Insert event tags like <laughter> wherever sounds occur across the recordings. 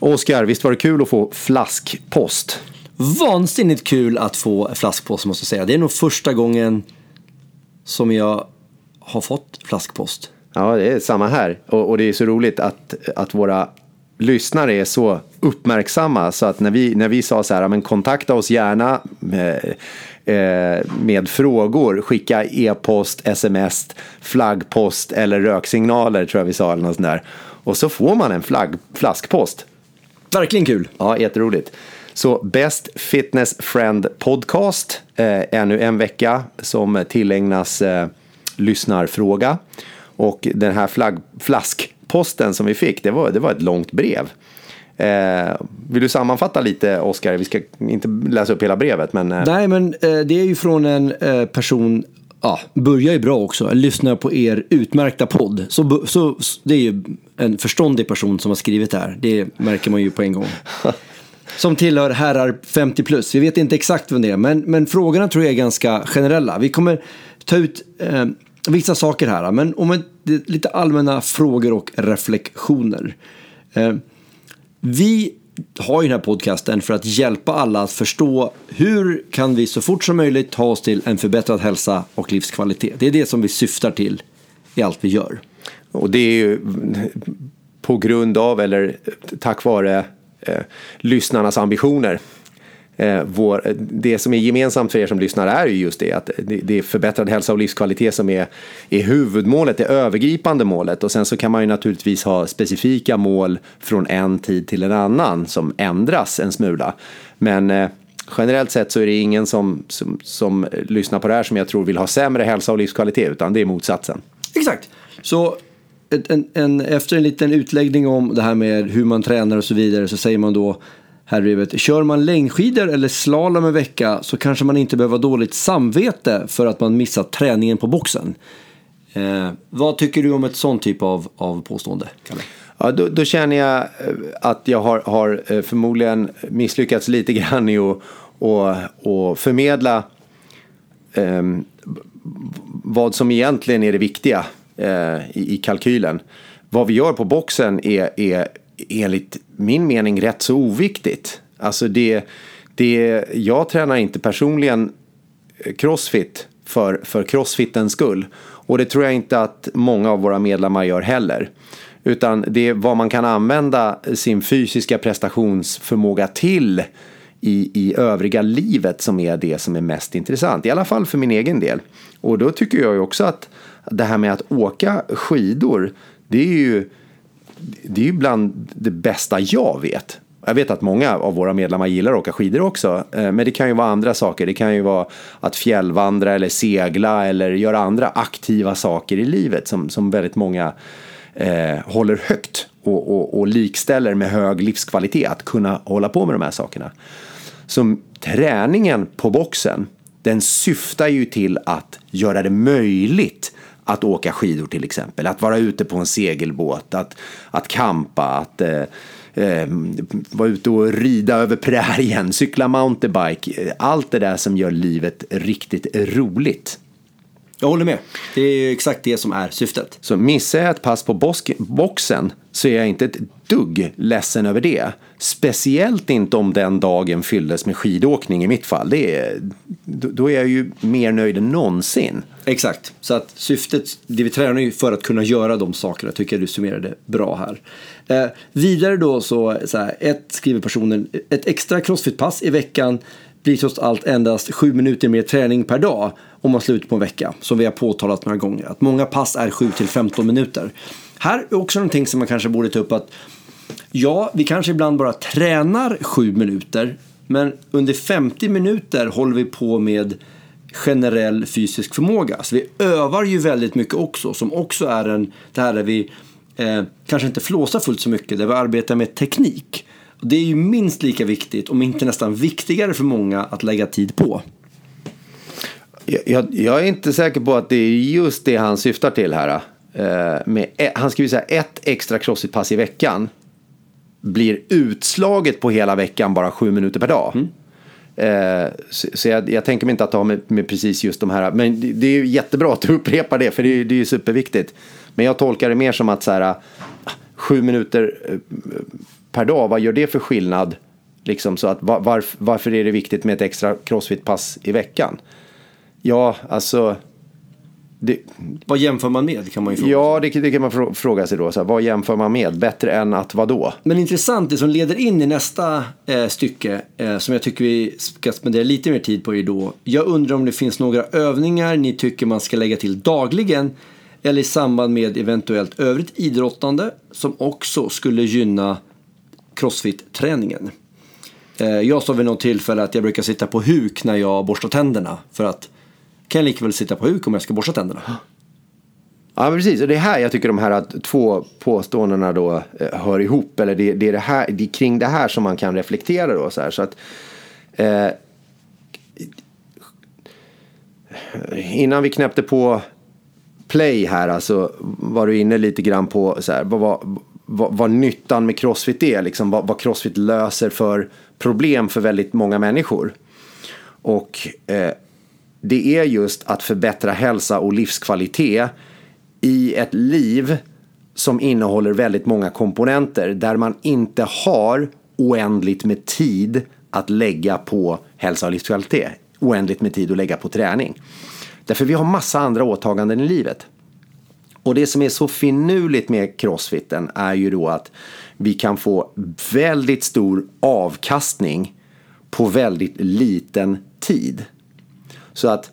Oskar, visst var det kul att få flaskpost? Vansinnigt kul att få flaskpost måste jag säga. Det är nog första gången som jag har fått flaskpost. Ja, det är samma här. Och, och det är så roligt att, att våra lyssnare är så uppmärksamma så att när vi, när vi sa så här, men kontakta oss gärna med, eh, med frågor, skicka e-post, sms, flaggpost eller röksignaler tror jag vi sa eller något sånt där. Och så får man en flagg, flaskpost. Verkligen kul. Ja, jätteroligt. Så Best Fitness Friend Podcast, eh, ännu en vecka som tillägnas eh, lyssnarfråga. Och den här flagg, flaskposten som vi fick, det var, det var ett långt brev. Eh, vill du sammanfatta lite, Oskar? Vi ska inte läsa upp hela brevet, men... Eh... Nej, men eh, det är ju från en eh, person ja, börjar ju bra också. Lyssnar på er utmärkta podd. Så, så, det är ju en förståndig person som har skrivit det här. Det märker man ju på en gång. Som tillhör herrar 50 plus. Vi vet inte exakt vem det är, men, men frågorna tror jag är ganska generella. Vi kommer ta ut eh, vissa saker här, men om en, lite allmänna frågor och reflektioner. Eh, vi har ju den här podcasten för att hjälpa alla att förstå hur kan vi så fort som möjligt ta oss till en förbättrad hälsa och livskvalitet. Det är det som vi syftar till i allt vi gör. Och det är ju på grund av eller tack vare eh, lyssnarnas ambitioner eh, vår, eh, det som är gemensamt för er som lyssnar är ju just det att det, det är förbättrad hälsa och livskvalitet som är, är huvudmålet, det övergripande målet. Och sen så kan man ju naturligtvis ha specifika mål från en tid till en annan som ändras en smula. Men eh, generellt sett så är det ingen som, som, som lyssnar på det här som jag tror vill ha sämre hälsa och livskvalitet, utan det är motsatsen. Exakt. Så en, en, efter en liten utläggning om det här med hur man tränar och så vidare så säger man då här brevet. Kör man längdskidor eller slalom en vecka så kanske man inte behöver ha dåligt samvete för att man missat träningen på boxen. Eh, vad tycker du om ett sånt typ av, av påstående, Kalle? Ja, då, då, känner jag eh, att jag har, har eh, förmodligen misslyckats lite grann i att och, och förmedla eh, vad som egentligen är det viktiga Eh, i, i kalkylen. Vad vi gör på boxen är, är enligt min mening rätt så oviktigt. Alltså det, det, jag tränar inte personligen eh, crossfit för, för crossfitens skull. Och det tror jag inte att många av våra medlemmar gör heller. Utan det är vad man kan använda sin fysiska prestationsförmåga till i, i övriga livet som är det som är mest intressant. I alla fall för min egen del. Och då tycker jag ju också att det här med att åka skidor, det är ju det är ju bland det bästa jag vet. Jag vet att många av våra medlemmar gillar att åka skidor också. Eh, men det kan ju vara andra saker. Det kan ju vara att fjällvandra eller segla eller göra andra aktiva saker i livet som, som väldigt många eh, håller högt och, och, och likställer med hög livskvalitet. Att kunna hålla på med de här sakerna. Så träningen på boxen den syftar ju till att göra det möjligt att åka skidor till exempel, att vara ute på en segelbåt, att, att kampa, att eh, eh, vara ute och rida över prärien, cykla mountainbike, eh, allt det där som gör livet riktigt roligt. Jag håller med. Det är exakt det som är syftet. Så missar jag ett pass på boxen så är jag inte ett dugg ledsen över det. Speciellt inte om den dagen fylldes med skidåkning i mitt fall. Det är, då är jag ju mer nöjd än någonsin. Exakt, så att syftet, det vi tränar ju för att kunna göra de sakerna, tycker jag du summerade bra här. Eh, vidare då så, så här, ett skriver personen, ett extra crossfit-pass i veckan blir trots allt endast sju minuter mer träning per dag om man slår ut på en vecka. Som vi har påtalat några gånger. Att många pass är 7 till 15 minuter. Här är också någonting som man kanske borde ta upp att ja, vi kanske ibland bara tränar 7 minuter. Men under 50 minuter håller vi på med generell fysisk förmåga. Så vi övar ju väldigt mycket också som också är en, det här där vi eh, kanske inte flåsar fullt så mycket, där vi arbetar med teknik. Det är ju minst lika viktigt, om inte nästan viktigare för många att lägga tid på. Jag, jag är inte säker på att det är just det han syftar till här. Uh, med, han skriver så här, ett extra crossfit-pass i veckan blir utslaget på hela veckan bara sju minuter per dag. Mm. Uh, så, så jag, jag, tänker mig inte att ha med, med, precis just de här, men det, det är ju jättebra att du upprepar det, för det, det är ju superviktigt. Men jag tolkar det mer som att så här, sju minuter per dag, vad gör det för skillnad? Liksom så att varf, varför är det viktigt med ett extra crossfit-pass i veckan? Ja, alltså det, vad jämför man med kan man ju fråga Ja, det, det kan man fråga sig då. Så här, vad jämför man med? Bättre än att vad då? Men intressant, det som leder in i nästa eh, stycke eh, som jag tycker vi ska spendera lite mer tid på är då. Jag undrar om det finns några övningar ni tycker man ska lägga till dagligen eller i samband med eventuellt övrigt idrottande som också skulle gynna crossfit-träningen. Eh, jag sa vid något tillfälle att jag brukar sitta på huk när jag borstar tänderna för att kan jag lika väl sitta på huk om jag ska borsta tänderna. Ja, precis. Och det är här jag tycker de här två påståendena då eh, hör ihop. Eller det, det, är det, här, det är kring det här som man kan reflektera då. Så, här. så att, eh, innan vi knäppte på play här, alltså var du inne lite grann på så här, vad, vad, vad nyttan med crossfit är, liksom, vad, vad crossfit löser för problem för väldigt många människor. Och eh, det är just att förbättra hälsa och livskvalitet i ett liv som innehåller väldigt många komponenter där man inte har oändligt med tid att lägga på hälsa och livskvalitet. Oändligt med tid att lägga på träning. Därför vi har massa andra åtaganden i livet. Och det som är så finurligt med crossfiten är ju då att vi kan få väldigt stor avkastning på väldigt liten tid. Så att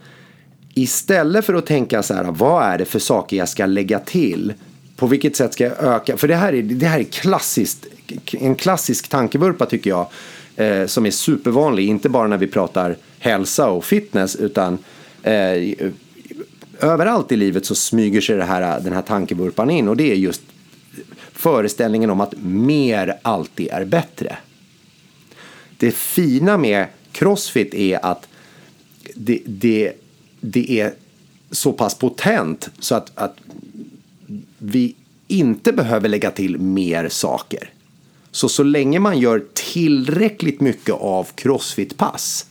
istället för att tänka så här, vad är det för saker jag ska lägga till? På vilket sätt ska jag öka? För det här är, det här är klassiskt, en klassisk tankevurpa tycker jag. Eh, som är supervanlig, inte bara när vi pratar hälsa och fitness utan eh, överallt i livet så smyger sig det här, den här tankevurpan in och det är just föreställningen om att mer alltid är bättre. Det fina med crossfit är att det, det, det är så pass potent så att, att vi inte behöver lägga till mer saker. Så så länge man gör tillräckligt mycket av crossfit-pass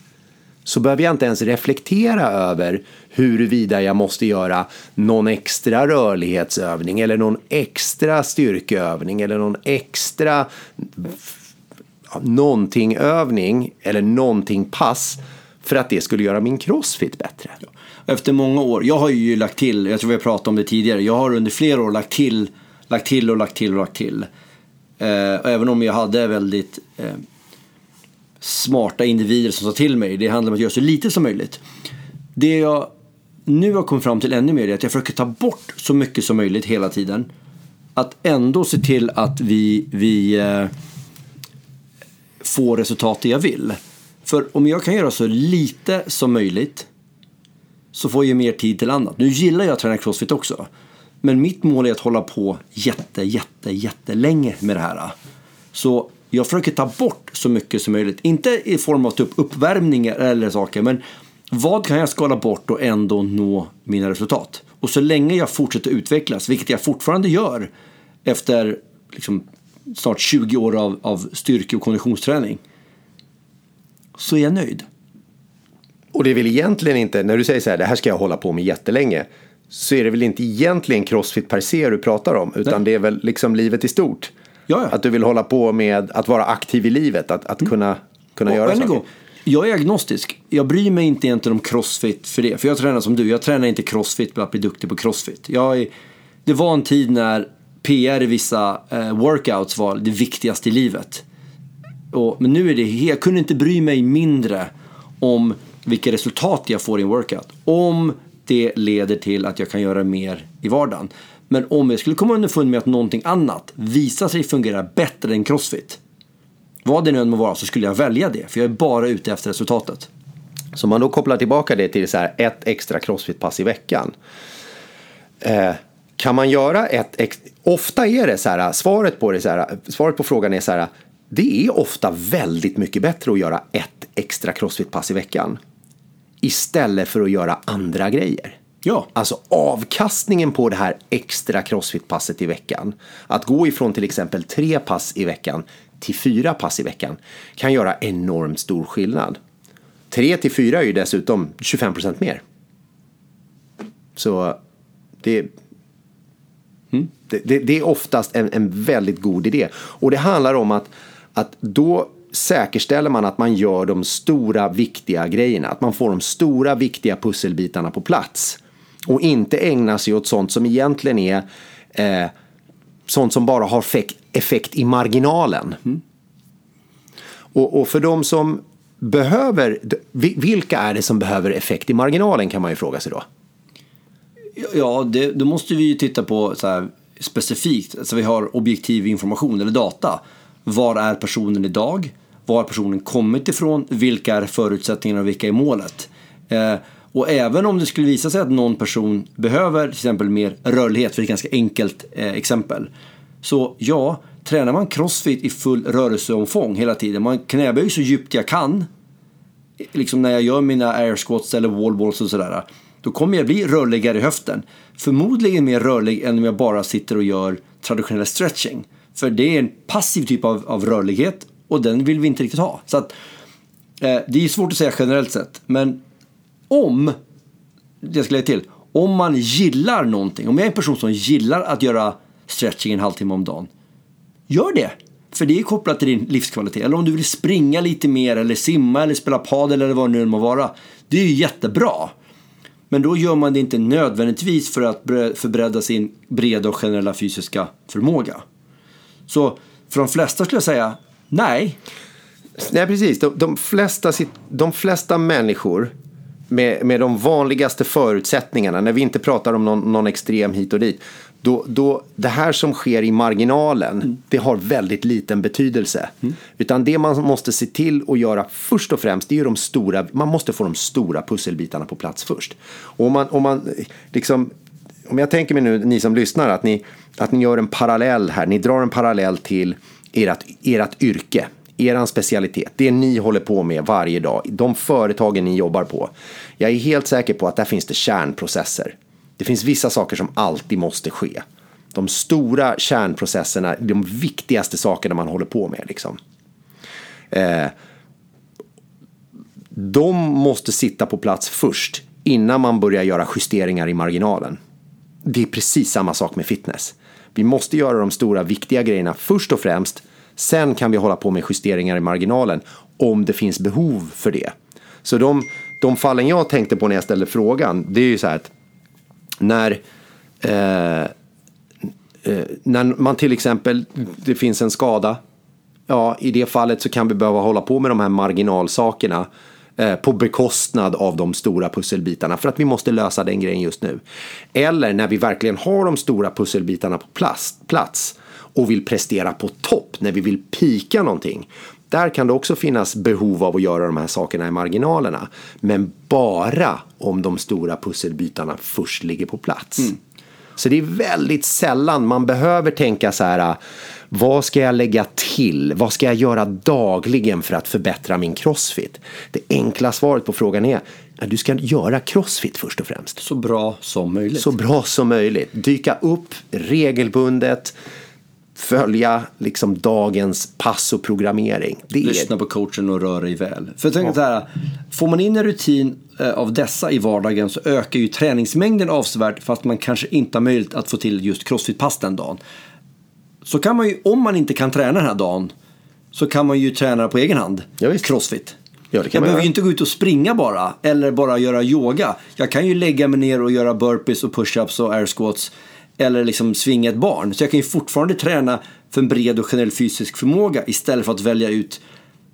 så behöver jag inte ens reflektera över huruvida jag måste göra någon extra rörlighetsövning eller någon extra styrkeövning eller någon extra någonting övning eller någonting pass för att det skulle göra min crossfit bättre. Efter många år, jag har ju lagt till, jag tror vi har pratat om det tidigare, jag har under flera år lagt till, lagt till och lagt till och lagt till. Eh, även om jag hade väldigt eh, smarta individer som sa till mig, det handlar om att göra så lite som möjligt. Det jag nu har kommit fram till ännu mer är att jag försöker ta bort så mycket som möjligt hela tiden. Att ändå se till att vi, vi eh, får resultatet jag vill. För om jag kan göra så lite som möjligt så får jag mer tid till annat. Nu gillar jag att träna crossfit också. Men mitt mål är att hålla på jätte, jätte, jättelänge med det här. Så jag försöker ta bort så mycket som möjligt. Inte i form av typ uppvärmningar eller saker, men vad kan jag skala bort och ändå nå mina resultat? Och så länge jag fortsätter utvecklas, vilket jag fortfarande gör efter liksom, snart 20 år av, av styrke och konditionsträning, så är jag nöjd. Och det är väl egentligen inte, när du säger så här, det här ska jag hålla på med jättelänge, så är det väl inte egentligen crossfit per se du pratar om, utan Nej. det är väl liksom livet i stort. Ja, Att du vill hålla på med att vara aktiv i livet, att, att mm. kunna, kunna och, göra saker. Jag är agnostisk. Jag bryr mig inte egentligen om crossfit för det. För jag tränar som du, jag tränar inte crossfit för att bli duktig på crossfit. Jag är, det var en tid när PR i vissa eh, workouts var det viktigaste i livet. Och, men nu är det, jag kunde inte bry mig mindre om vilka resultat jag får i en workout. Om det leder till att jag kan göra mer i vardagen. Men om jag skulle komma underfund med att någonting annat visar sig fungera bättre än crossfit. Vad det nu än må vara så skulle jag välja det. För jag är bara ute efter resultatet. Så man då kopplar tillbaka det till så här, ett extra crossfit-pass i veckan. Eh, kan man göra ett... Ex ofta är det så här, svaret på, det så här, svaret på frågan är så här, det är ofta väldigt mycket bättre att göra ett extra crossfit-pass i veckan. Istället för att göra andra grejer. Ja. Alltså avkastningen på det här extra crossfit-passet i veckan. Att gå ifrån till exempel tre pass i veckan till fyra pass i veckan kan göra enormt stor skillnad. Tre till fyra är ju dessutom 25 procent mer. Så det, Mm. Det, det, det, är oftast en, en väldigt god idé. Och det handlar om att, att då säkerställer man att man gör de stora viktiga grejerna. Att man får de stora viktiga pusselbitarna på plats. Och inte ägna sig åt sånt som egentligen är eh, sånt som bara har effekt, effekt i marginalen. Mm. Och, och, för de som behöver, vilka är det som behöver effekt i marginalen kan man ju fråga sig då. Ja, det, då måste vi ju titta på så här, specifikt, alltså vi har objektiv information eller data. Var är personen idag? Var har personen kommit ifrån? Vilka är förutsättningarna och vilka är målet? Eh, och även om det skulle visa sig att någon person behöver till exempel mer rörlighet, för det är ett ganska enkelt eh, exempel. Så ja, tränar man crossfit i full rörelseomfång hela tiden, man knäböjer så djupt jag kan, liksom när jag gör mina air squats eller wall balls och sådär, då kommer jag bli rörligare i höften. Förmodligen mer rörlig än om jag bara sitter och gör traditionell stretching. För det är en passiv typ av, av rörlighet och den vill vi inte riktigt ha. Så att, eh, det är svårt att säga generellt sett, men om, det ska lägga till, om man gillar någonting, om jag är en person som gillar att göra stretching en halvtimme om dagen, gör det. För det är kopplat till din livskvalitet. Eller om du vill springa lite mer eller simma eller spela padel eller vad det nu må vara. Det är ju jättebra. Men då gör man det inte nödvändigtvis för att förbredda sin breda och generella fysiska förmåga. Så för de flesta skulle jag säga nej. Nej, precis. De, de, flesta, de flesta människor med, med de vanligaste förutsättningarna, när vi inte pratar om någon, någon extrem hit och dit, då, då, det här som sker i marginalen, mm. det har väldigt liten betydelse. Mm. Utan det man måste se till att göra först och främst, det är de stora, man måste få de stora pusselbitarna på plats först. Och om man, om man liksom, om jag tänker mig nu, ni som lyssnar, att ni, att ni gör en parallell här, ni drar en parallell till ert, ert yrke er specialitet, det ni håller på med varje dag, de företagen ni jobbar på. Jag är helt säker på att där finns det kärnprocesser. Det finns vissa saker som alltid måste ske. De stora kärnprocesserna, de viktigaste sakerna man håller på med. Liksom. Eh, de måste sitta på plats först innan man börjar göra justeringar i marginalen. Det är precis samma sak med fitness. Vi måste göra de stora viktiga grejerna först och främst Sen kan vi hålla på med justeringar i marginalen om det finns behov för det. Så de, de fallen jag tänkte på när jag ställde frågan, det är ju så här att när, eh, eh, när man till exempel, det finns en skada, ja i det fallet så kan vi behöva hålla på med de här marginalsakerna eh, på bekostnad av de stora pusselbitarna för att vi måste lösa den grejen just nu. Eller när vi verkligen har de stora pusselbitarna på plats, plats och vill prestera på topp, när vi vill pika någonting. Där kan det också finnas behov av att göra de här sakerna i marginalerna. Men bara om de stora pusselbitarna först ligger på plats. Mm. Så det är väldigt sällan man behöver tänka så här vad ska jag lägga till? Vad ska jag göra dagligen för att förbättra min crossfit? Det enkla svaret på frågan är att du ska göra crossfit först och främst. Så bra som möjligt. Så bra som möjligt. Dyka upp regelbundet följa liksom dagens pass och programmering. Det Lyssna är... på coachen och röra dig väl. För tänker ja. så här, får man in en rutin eh, av dessa i vardagen så ökar ju träningsmängden avsevärt fast man kanske inte har möjlighet att få till just crossfit-pass den dagen. Så kan man ju, om man inte kan träna den här dagen, så kan man ju träna på egen hand. Ja, crossfit. Ja, jag behöver ju inte gå ut och springa bara, eller bara göra yoga. Jag kan ju lägga mig ner och göra burpees och push-ups och air squats eller liksom svinga ett barn. Så jag kan ju fortfarande träna för en bred och generell fysisk förmåga istället för att välja ut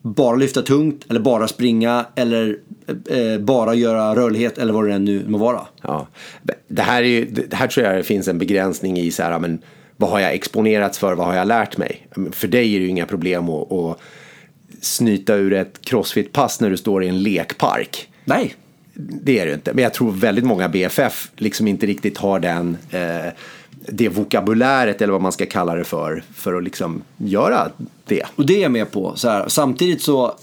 bara lyfta tungt eller bara springa eller eh, bara göra rörlighet eller vad det än nu må vara. Ja. Det, här är ju, det här tror jag det finns en begränsning i så här, men vad har jag exponerats för, vad har jag lärt mig? För dig är det ju inga problem att, att snyta ur ett crossfit-pass när du står i en lekpark. Nej det är det inte. Men jag tror väldigt många BFF liksom inte riktigt har den eh, det vokabuläret eller vad man ska kalla det för för att liksom göra det. Och det är jag med på. Så här, samtidigt så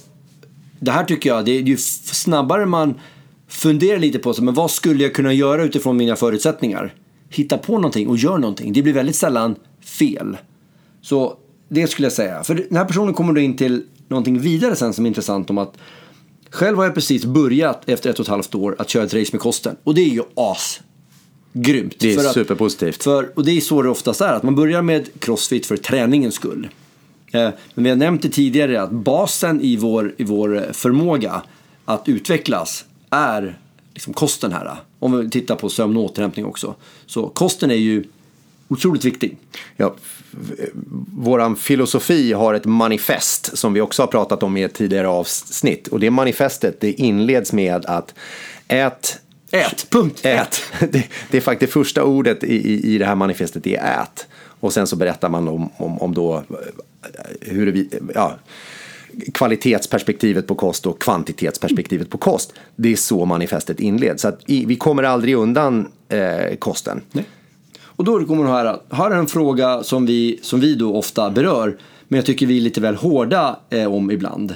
det här tycker jag, det är ju snabbare man funderar lite på så, men vad skulle jag kunna göra utifrån mina förutsättningar? Hitta på någonting och gör någonting. Det blir väldigt sällan fel. Så det skulle jag säga. För den här personen kommer då in till någonting vidare sen som är intressant om att själv har jag precis börjat efter ett och ett halvt år att köra ett race med kosten. Och det är ju as grymt. Det är För att- superpositivt. För, och det är så det oftast är, att man börjar med crossfit för träningens skull. Eh, men vi har nämnt det tidigare att basen i vår, i vår förmåga att utvecklas är liksom kosten här. Om vi tittar på sömn och återhämtning också. Så kosten är ju otroligt viktig. Ja, våran filosofi har ett manifest som vi också har pratat om i ett tidigare avsnitt. Och det manifestet det inleds med att ät Ät, punkt. Ät. <laughs> Det, det är faktiskt första ordet i, i, i det här manifestet, det är ät. Och sen så berättar man om, om, om då eh, hur vi, ja, kvalitetsperspektivet på kost och kvantitetsperspektivet på kost. Det är så manifestet inleds. Så att i, vi kommer aldrig undan eh, kosten. Nej. Och då kommer det här, här är en fråga som vi, som vi då ofta berör, men jag tycker vi är lite väl hårda eh, om ibland.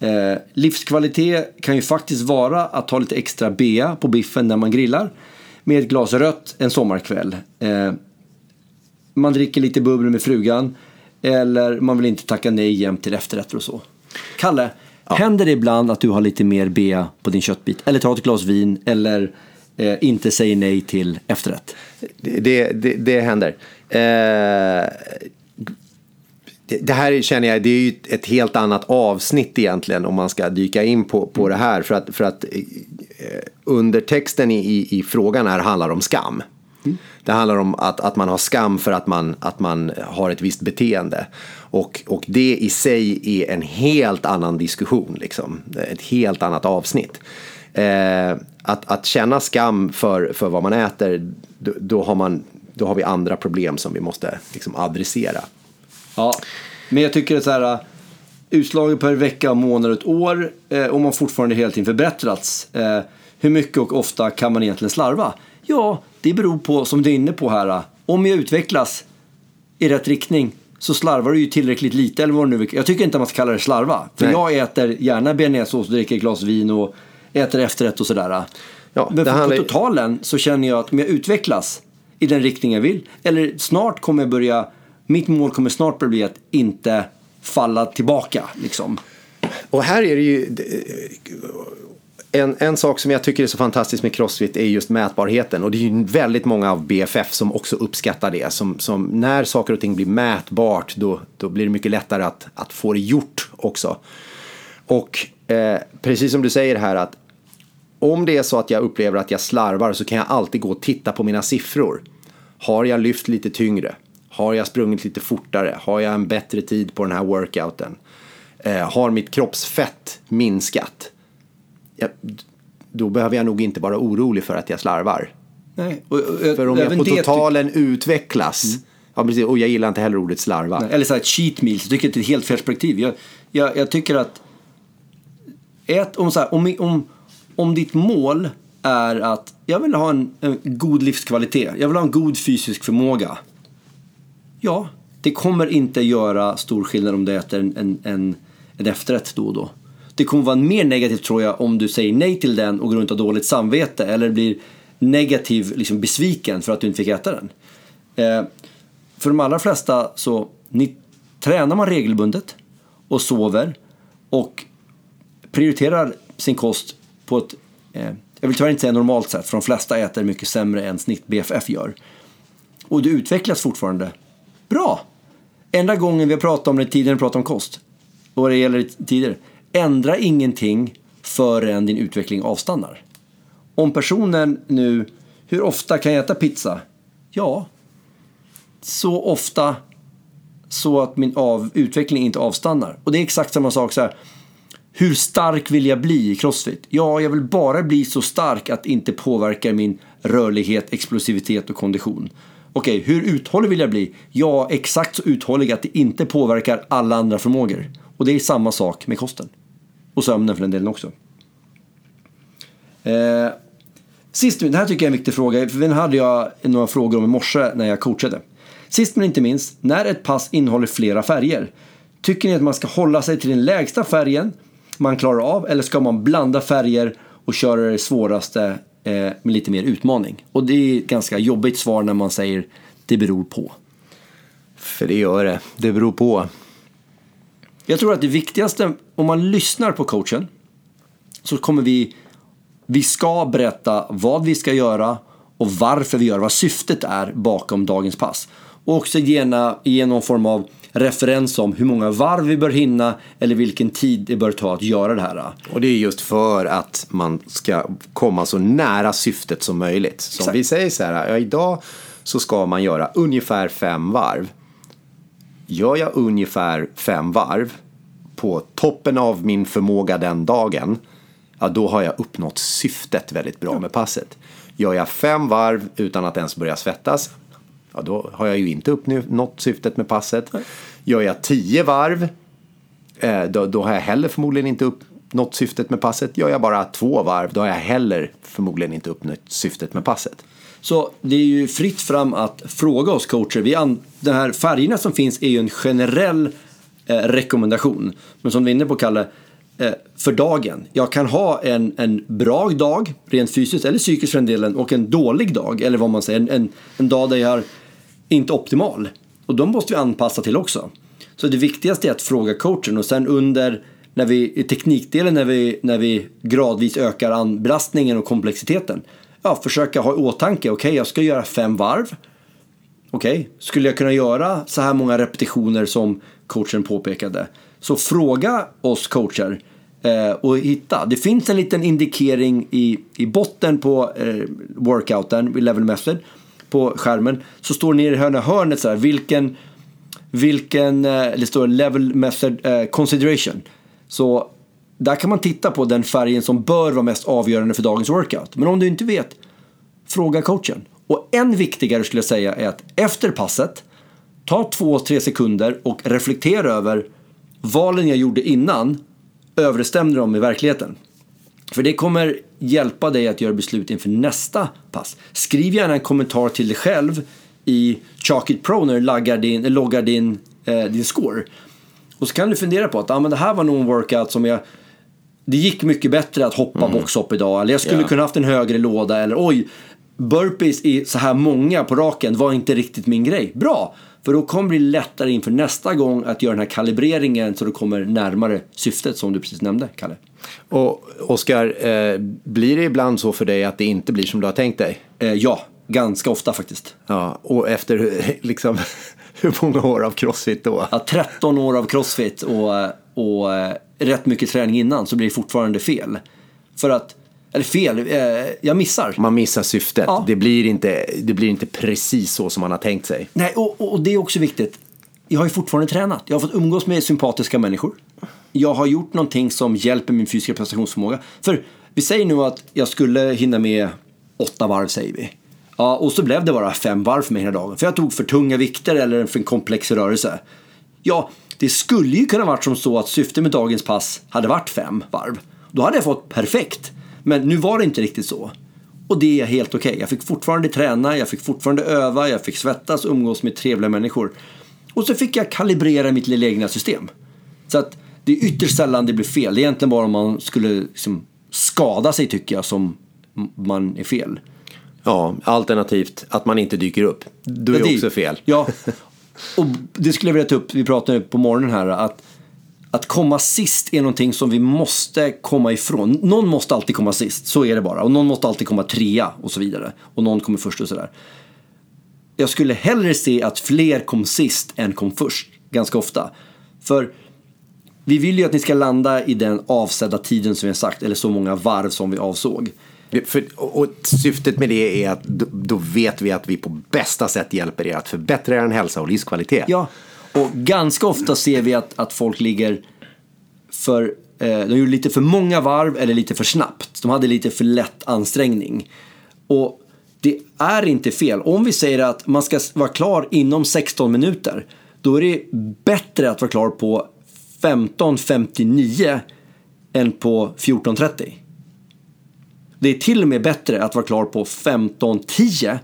Eh, livskvalitet kan ju faktiskt vara att ta lite extra bea på biffen när man grillar med ett glas rött en sommarkväll. Eh, man dricker lite bubbel med frugan eller man vill inte tacka nej jämt till efterrätter och så. Kalle, händer det ibland att du har lite mer bea på din köttbit? Eller tar ett glas vin eller eh, inte säger nej till efterrätt? Det, det, det, händer. Eh, det, här känner jag, det är ju ett helt annat avsnitt egentligen om man ska dyka in på, på det här. För att, för att eh, undertexten i, i, i frågan här handlar om skam. Det handlar om att, att man har skam för att man, att man har ett visst beteende. Och, och det i sig är en helt annan diskussion, liksom. ett helt annat avsnitt. Eh, att, att känna skam för, för vad man äter, då, då, har man, då har vi andra problem som vi måste liksom, adressera. Ja, men jag tycker att så här, utslaget per vecka, månad och ett år eh, och man fortfarande hela tiden förbättrats. Eh, hur mycket och ofta kan man egentligen slarva? Ja, det beror på, som du är inne på här, om jag utvecklas i rätt riktning så slarvar du ju tillräckligt lite eller vad nu Jag tycker inte att man ska kalla det slarva. För Nej. jag äter gärna bearnaisesås och dricker ett glas vin och äter efterrätt och sådär. Ja, Men för på totalen så känner jag att om jag utvecklas i den riktning jag vill, eller snart kommer jag börja, mitt mål kommer snart bli att inte falla tillbaka liksom. Och här är det ju... En, en sak som jag tycker är så fantastiskt med Crossfit är just mätbarheten. Och det är ju väldigt många av BFF som också uppskattar det. Som, som när saker och ting blir mätbart då, då blir det mycket lättare att, att få det gjort också. Och eh, precis som du säger här att om det är så att jag upplever att jag slarvar så kan jag alltid gå och titta på mina siffror. Har jag lyft lite tyngre? Har jag sprungit lite fortare? Har jag en bättre tid på den här workouten? Eh, har mitt kroppsfett minskat? Ja, d- då behöver jag nog inte vara orolig för att jag slarvar. Nej. Och, och, För om jag på totalen utvecklas, ja, precis, och jag gillar inte heller ordet slarva. Eller så här cheat meals, jag tycker att det är ett helt fel perspektiv. Jag, jag, jag tycker att ett, om, så här, om, om, om ditt mål är att jag vill ha en, en god livskvalitet, jag vill ha en god fysisk förmåga. Ja, det kommer inte göra stor skillnad om du äter en, en, en, en efterrätt då och då. Det kommer vara mer negativt tror jag om du säger nej till den och går runt och har dåligt samvete eller blir negativ, liksom besviken för att du inte fick äta den. Eh, för de allra flesta så ni, tränar man regelbundet och sover och prioriterar sin kost på ett, eh, jag vill tyvärr inte säga normalt sätt, för de flesta äter mycket sämre än snitt BFF gör. Och du utvecklas fortfarande bra. Enda gången vi har pratat om det tidigare, pratat om kost, och vad det gäller tidigare, ändra ingenting förrän din utveckling avstannar. Om personen nu, hur ofta kan jag äta pizza? Ja, så ofta så att min av, utveckling inte avstannar. Och det är exakt samma sak så här. Hur stark vill jag bli i crossfit? Ja, jag vill bara bli så stark att det inte påverkar min rörlighet, explosivitet och kondition. Okej, hur uthållig vill jag bli? Ja, exakt så uthållig att det inte påverkar alla andra förmågor. Och det är samma sak med kosten. Och sömnen för den delen också. Eh, sist, det här tycker jag är en viktig fråga, för den hade jag några frågor om i morse när jag coachade. Sist men inte minst, när ett pass innehåller flera färger, tycker ni att man ska hålla sig till den lägsta färgen man klarar av eller ska man blanda färger och köra det svåraste eh, med lite mer utmaning? Och det är ett ganska jobbigt svar när man säger det beror på. För det gör det. Det beror på. Jag tror att det viktigaste, om man lyssnar på coachen, så kommer vi, vi ska berätta vad vi ska göra och varför vi gör vad syftet är bakom dagens pass. Och också ge någon form av referens om hur många varv vi bör hinna eller vilken tid det bör ta att göra det här. Och det är just för att man ska komma så nära syftet som möjligt. Så Exakt. vi säger så här, ja, idag så ska man göra ungefär fem varv. Gör jag ungefär fem varv på toppen av min förmåga den dagen, ja då har jag uppnått syftet väldigt bra med passet. Gör jag fem varv utan att ens börja svettas, ja då har jag ju inte uppnått syftet med passet. Gör jag tio varv, eh, då, då har jag heller förmodligen inte uppnått syftet med passet. Gör jag bara två varv, då har jag heller förmodligen inte uppnått syftet med passet. Så det är ju fritt fram att fråga oss coacher. Vi an- de här färgerna som finns är ju en generell eh, rekommendation. Men som du är inne på Kalle, eh, för dagen. Jag kan ha en, en bra dag, rent fysiskt eller psykiskt för den delen, och en dålig dag, eller vad man säger, en, en, en dag där jag är inte optimal. Och de måste vi anpassa till också. Så det viktigaste är att fråga coachen och sen under när vi, i teknikdelen när vi, när vi gradvis ökar anbelastningen och komplexiteten. Ja, försöka ha i åtanke, okej jag ska göra fem varv. Okej, skulle jag kunna göra så här många repetitioner som coachen påpekade? Så fråga oss coacher eh, och hitta. Det finns en liten indikering i, i botten på eh, workouten, i level method, på skärmen. Så står det nere i hörna hörnet så här, vilken, vilken, eh, det står level method eh, consideration. Så där kan man titta på den färgen som bör vara mest avgörande för dagens workout. Men om du inte vet, fråga coachen. Och än viktigare skulle jag säga är att efter passet, ta två, tre sekunder och reflektera över valen jag gjorde innan, överensstämde de med verkligheten? För det kommer hjälpa dig att göra beslut inför nästa pass. Skriv gärna en kommentar till dig själv i Chalkit Pro när du loggar din, loggar din, eh, din score. Och så kan du fundera på att ah, men det här var nog en workout som jag det gick mycket bättre att hoppa boxhopp idag. Eller jag skulle Ja. kunna haft en högre låda. Eller oj, burpees i så här många på raken var inte riktigt min grej. Bra! För då kommer det bli lättare inför nästa gång att göra den här kalibreringen så du kommer närmare syftet som du precis nämnde, Kalle. Och Oskar, eh, blir det ibland så för dig att det inte blir som du har tänkt dig? Eh, ja, ganska ofta faktiskt. Ja, och efter <laughs> liksom, hur många år av crossfit då? Ja, 13 år av crossfit och, och eh, rätt mycket träning innan så blir det fortfarande fel. För att, eller fel, eh, jag missar. Man missar syftet. Ja. Det, blir inte, det blir inte precis så som man har tänkt sig. Nej, och, och- och det är också viktigt. Jag har ju fortfarande tränat. Jag har fått umgås med sympatiska människor. Jag har gjort någonting som hjälper min fysiska prestationsförmåga. För vi säger nu att jag skulle hinna med åtta varv, säger vi. Ja, och så blev det bara fem varv för mig hela dagen. För jag tog för tunga vikter eller för en komplex rörelse. Ja, det skulle ju kunna varit som så att syftet med dagens pass hade varit fem varv. Då hade jag fått perfekt. Men nu var det inte riktigt så. Och det är helt okej. Jag fick fortfarande träna, jag fick fortfarande öva, jag fick svettas och umgås med trevliga människor. Och så fick jag kalibrera mitt lilla egna system. Så att det är ytterst sällan det blir fel. Det är egentligen bara om man skulle liksom skada sig tycker jag som man är fel. Ja, alternativt att man inte dyker upp. Du är Ja, det- också fel. Ja, och det skulle jag vilja ta upp, vi pratade på morgonen här, att, att komma sist är någonting som vi måste komma ifrån. Någon måste alltid komma sist, så är det bara. Och någon måste alltid komma trea och så vidare. Och någon kommer först och sådär. Jag skulle hellre se att fler kom sist än kom först, ganska ofta. För vi vill ju att ni ska landa i den avsedda tiden som vi har sagt, eller så många varv som vi avsåg. För, och syftet med det är att då, då vet vi att vi på bästa sätt hjälper er att förbättra er hälsa och livskvalitet. Ja, och ganska ofta ser vi att, att folk ligger för, eh, de gjorde lite för många varv eller lite för snabbt. De hade lite för lätt ansträngning. Och det är inte fel. Om vi säger att man ska vara klar inom 16 minuter, då är det bättre att vara klar på 15.59 än på 14.30. Det är till och med bättre att vara klar på 15.10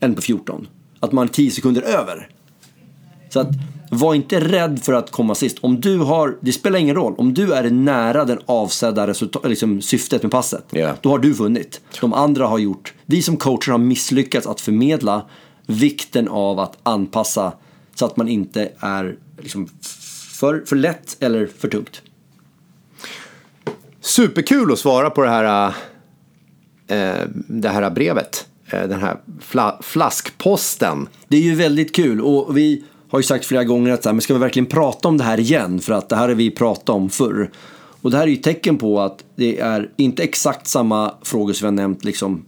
än på 14. Att man är 10 sekunder över. Så att var inte rädd för att komma sist. Om du har, det spelar ingen roll, om du är nära den avsedda resultat, liksom syftet med passet, Ja. då har du vunnit. De andra har gjort, vi som coacher har misslyckats att förmedla vikten av att anpassa så att man inte är liksom för, för lätt eller för tungt. Superkul att svara på det här, eh, det här brevet. eh, den här fla, flaskposten. Det är ju väldigt kul och vi har ju sagt flera gånger att så här, men ska vi verkligen prata om det här igen? För att det här har vi pratat om förr. Och det här är ju tecken på att det är inte exakt samma frågor som vi har nämnt liksom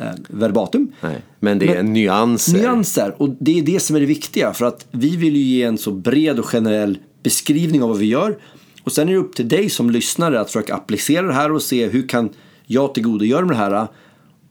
eh, verbatim. Nej, men det är Men- nyanser. Nyanser, och det är det som är det viktiga. För att vi vill ju ge en så bred och generell beskrivning av vad vi gör. Och sen är det upp till dig som lyssnare att försöka applicera det här och se hur kan jag tillgodogöra mig det här.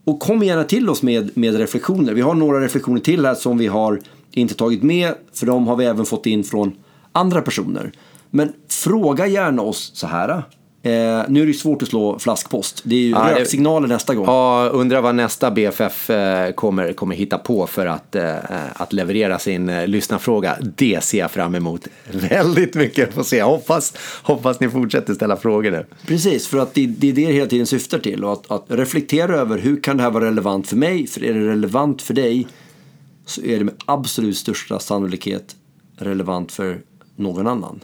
Och kom gärna till oss med, med reflektioner. Vi har några reflektioner till här som vi har inte tagit med. För de har vi även fått in från andra personer. Men fråga gärna oss så här. Eh, nu är det ju svårt att slå flaskpost. Det är ju Ja, det- röksignaler nästa gång. Ja, undrar vad nästa BFF eh, kommer, kommer hitta på för att, eh, att leverera sin eh, lyssnarfråga. Det ser jag fram emot <laughs> väldigt mycket. Får se. Hoppas, hoppas ni fortsätter ställa frågor nu. Precis, för att det, det är det det hela tiden syftar till. Och att, att reflektera över hur kan det här vara relevant för mig? För är det relevant för dig så är det med absolut största sannolikhet relevant för någon annan.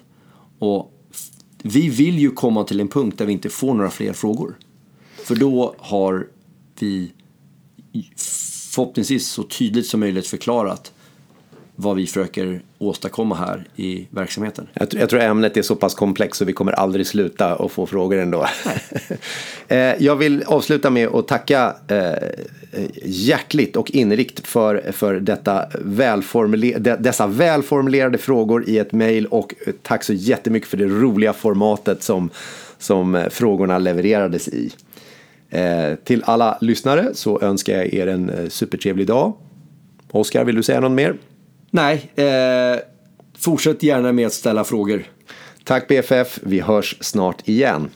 Och vi vill ju komma till en punkt där vi inte får några fler frågor. För då har vi förhoppningsvis så tydligt som möjligt förklarat vad vi försöker åstadkomma här i verksamheten. Jag, tr- jag tror ämnet är så pass komplext så vi kommer aldrig sluta att få frågor ändå. <laughs> Eh, jag vill avsluta med att tacka eh, hjärtligt och inrikt för, för detta välformuler- de, dessa välformulerade frågor i ett mejl och eh, tack så jättemycket för det roliga formatet som, som eh, frågorna levererades i. Eh, till alla lyssnare så önskar jag er en supertrevlig dag. Oskar, vill du säga något mer? Nej, eh, fortsätt gärna med att ställa frågor. Tack BFF, vi hörs snart igen.